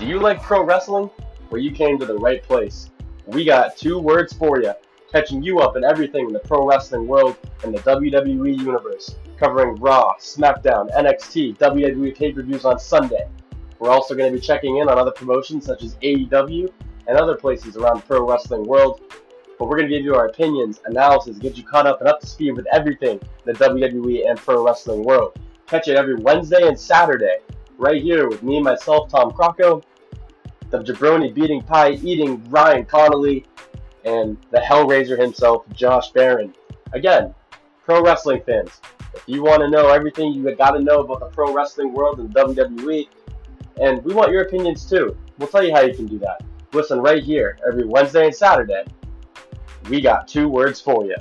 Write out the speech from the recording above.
Do you like pro wrestling? Well, you came to the right place. We got two words for you, catching you up in everything in the pro wrestling world and the WWE universe, covering Raw, SmackDown, NXT, WWE pay per views on Sunday. We're also going to be checking in on other promotions such as AEW and other places around the pro wrestling world. But we're going to give you our opinions, analysis, get you caught up and up to speed with everything in the WWE and pro wrestling world. Catch it every Wednesday and Saturday, right here with me, myself, Tom Crocco, the jabroni beating pie eating Ryan Connolly, and the Hellraiser himself, Josh Barron. Again, pro wrestling fans, if you want to know everything you got to know about the pro wrestling world and WWE, and we want your opinions too, we'll tell you how you can do that. Listen right here every Wednesday and Saturday. We got two words for you.